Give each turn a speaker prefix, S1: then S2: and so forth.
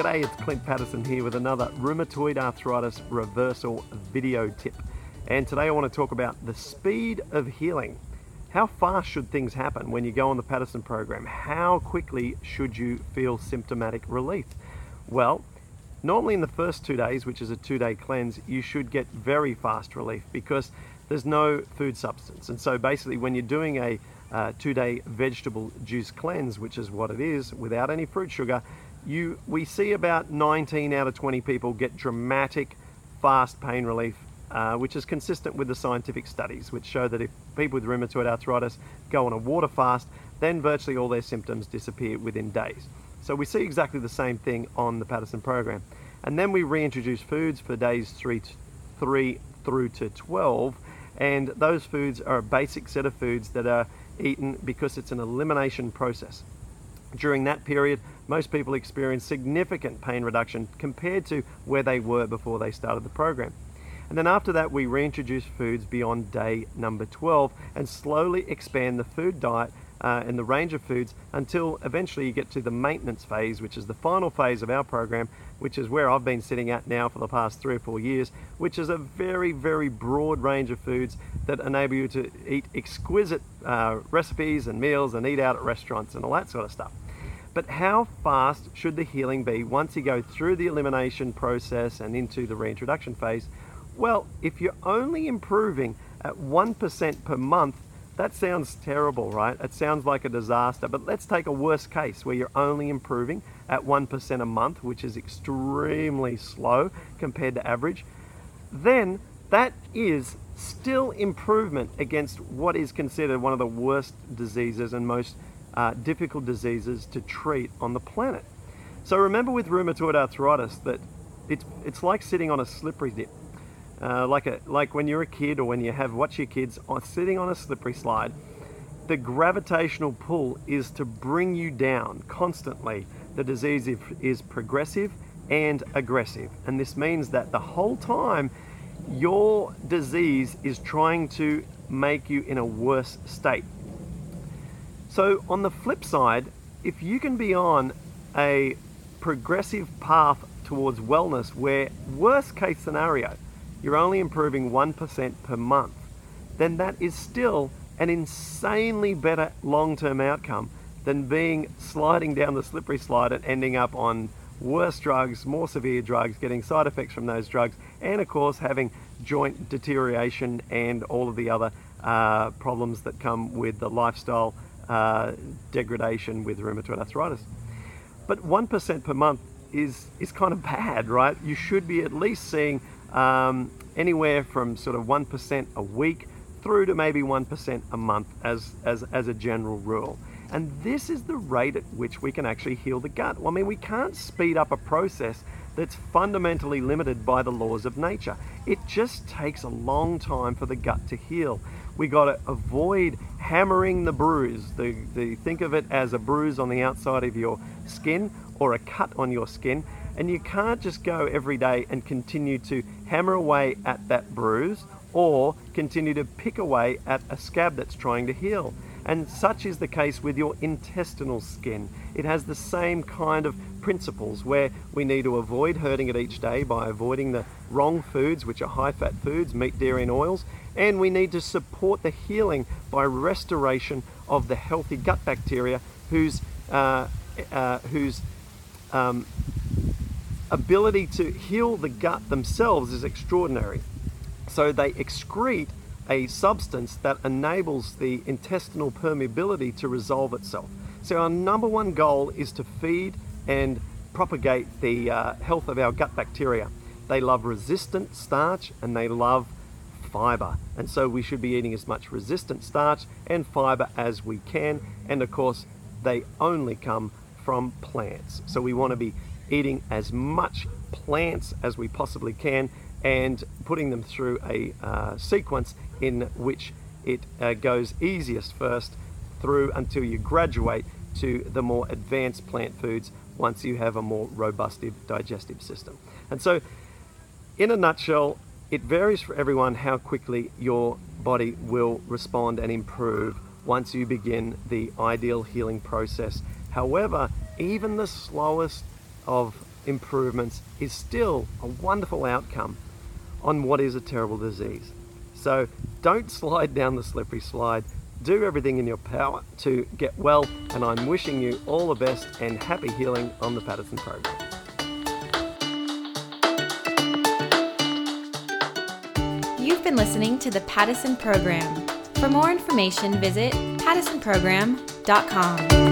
S1: G'day, it's Clint Paddison here with another rheumatoid arthritis reversal video tip. And today I want to talk about the speed of healing. How fast should things happen when you go on the Paddison program? How quickly should you feel symptomatic relief? Well, normally in the first two days, which is a two day cleanse, you should get very fast relief because there's no food substance. And so basically, when you're doing a uh, two day vegetable juice cleanse, which is what it is, without any fruit sugar, you we see about 19 out of 20 people get dramatic, fast pain relief, uh, which is consistent with the scientific studies, which show that if people with rheumatoid arthritis go on a water fast, then virtually all their symptoms disappear within days. So we see exactly the same thing on the Paddison program. And then we reintroduce foods for days three, to, three through to 12. And those foods are a basic set of foods that are eaten because it's an elimination process. During that period, most people experience significant pain reduction compared to where they were before they started the program. And then after that, we reintroduce foods beyond day number 12 and slowly expand the food diet uh, and the range of foods until eventually you get to the maintenance phase, which is the final phase of our program, which is where I've been sitting at now for the past three or four years, which is a very, very broad range of foods that enable you to eat exquisite uh, recipes and meals and eat out at restaurants and all that sort of stuff. But how fast should the healing be once you go through the elimination process and into the reintroduction phase? Well, if you're only improving at 1% per month, that sounds terrible, right? It sounds like a disaster. But let's take a worst case where you're only improving at 1% a month, which is extremely slow compared to average. Then that is still improvement against what is considered one of the worst diseases and most uh, difficult diseases to treat on the planet. So remember with rheumatoid arthritis that it's, it's like sitting on a slippery dip. Uh, like a like when you're a kid or when you have watch your kids on, sitting on a slippery slide, the gravitational pull is to bring you down constantly. The disease is, is progressive and aggressive, and this means that the whole time your disease is trying to make you in a worse state. So on the flip side, if you can be on a progressive path towards wellness where worst case scenario you're only improving 1% per month, then that is still an insanely better long term outcome than being sliding down the slippery slide and ending up on worse drugs, more severe drugs, getting side effects from those drugs, and of course having joint deterioration and all of the other uh, problems that come with the lifestyle uh, degradation with rheumatoid arthritis. But 1% per month is, is kind of bad, right? You should be at least seeing um, anywhere from sort of 1% a week through to maybe 1% a month as, as, as a general rule. And this is the rate at which we can actually heal the gut. Well, I mean, we can't speed up a process that's fundamentally limited by the laws of nature. It just takes a long time for the gut to heal. We got to avoid hammering the bruise. The, the, think of it as a bruise on the outside of your skin or a cut on your skin. And you can't just go every day and continue to hammer away at that bruise or continue to pick away at a scab that's trying to heal. And such is the case with your intestinal skin. It has the same kind of principles where we need to avoid hurting it each day by avoiding the wrong foods, which are high fat foods, meat, dairy, and oils. And we need to support the healing by restoration of the healthy gut bacteria whose, uh, uh, whose um, ability to heal the gut themselves is extraordinary. So they excrete a substance that enables the intestinal permeability to resolve itself. So our number one goal is to feed and propagate the uh, health of our gut bacteria. They love resistant starch and they love fiber. And so we should be eating as much resistant starch and fiber as we can. And of course, they only come from plants. So we want to be eating as much plants as we possibly can and putting them through a uh, sequence in which it uh, goes easiest first through until you graduate to the more advanced plant foods once you have a more robust digestive system. And so, in a nutshell, it varies for everyone how quickly your body will respond and improve once you begin the ideal healing process. However, even the slowest of improvements is still a wonderful outcome on what is a terrible disease. So don't slide down the slippery slide. Do everything in your power to get well, and I'm wishing you all the best and happy healing on the Paddison program.
S2: You've been listening to the Paddison program. For more information, visit paddisonprogram.com.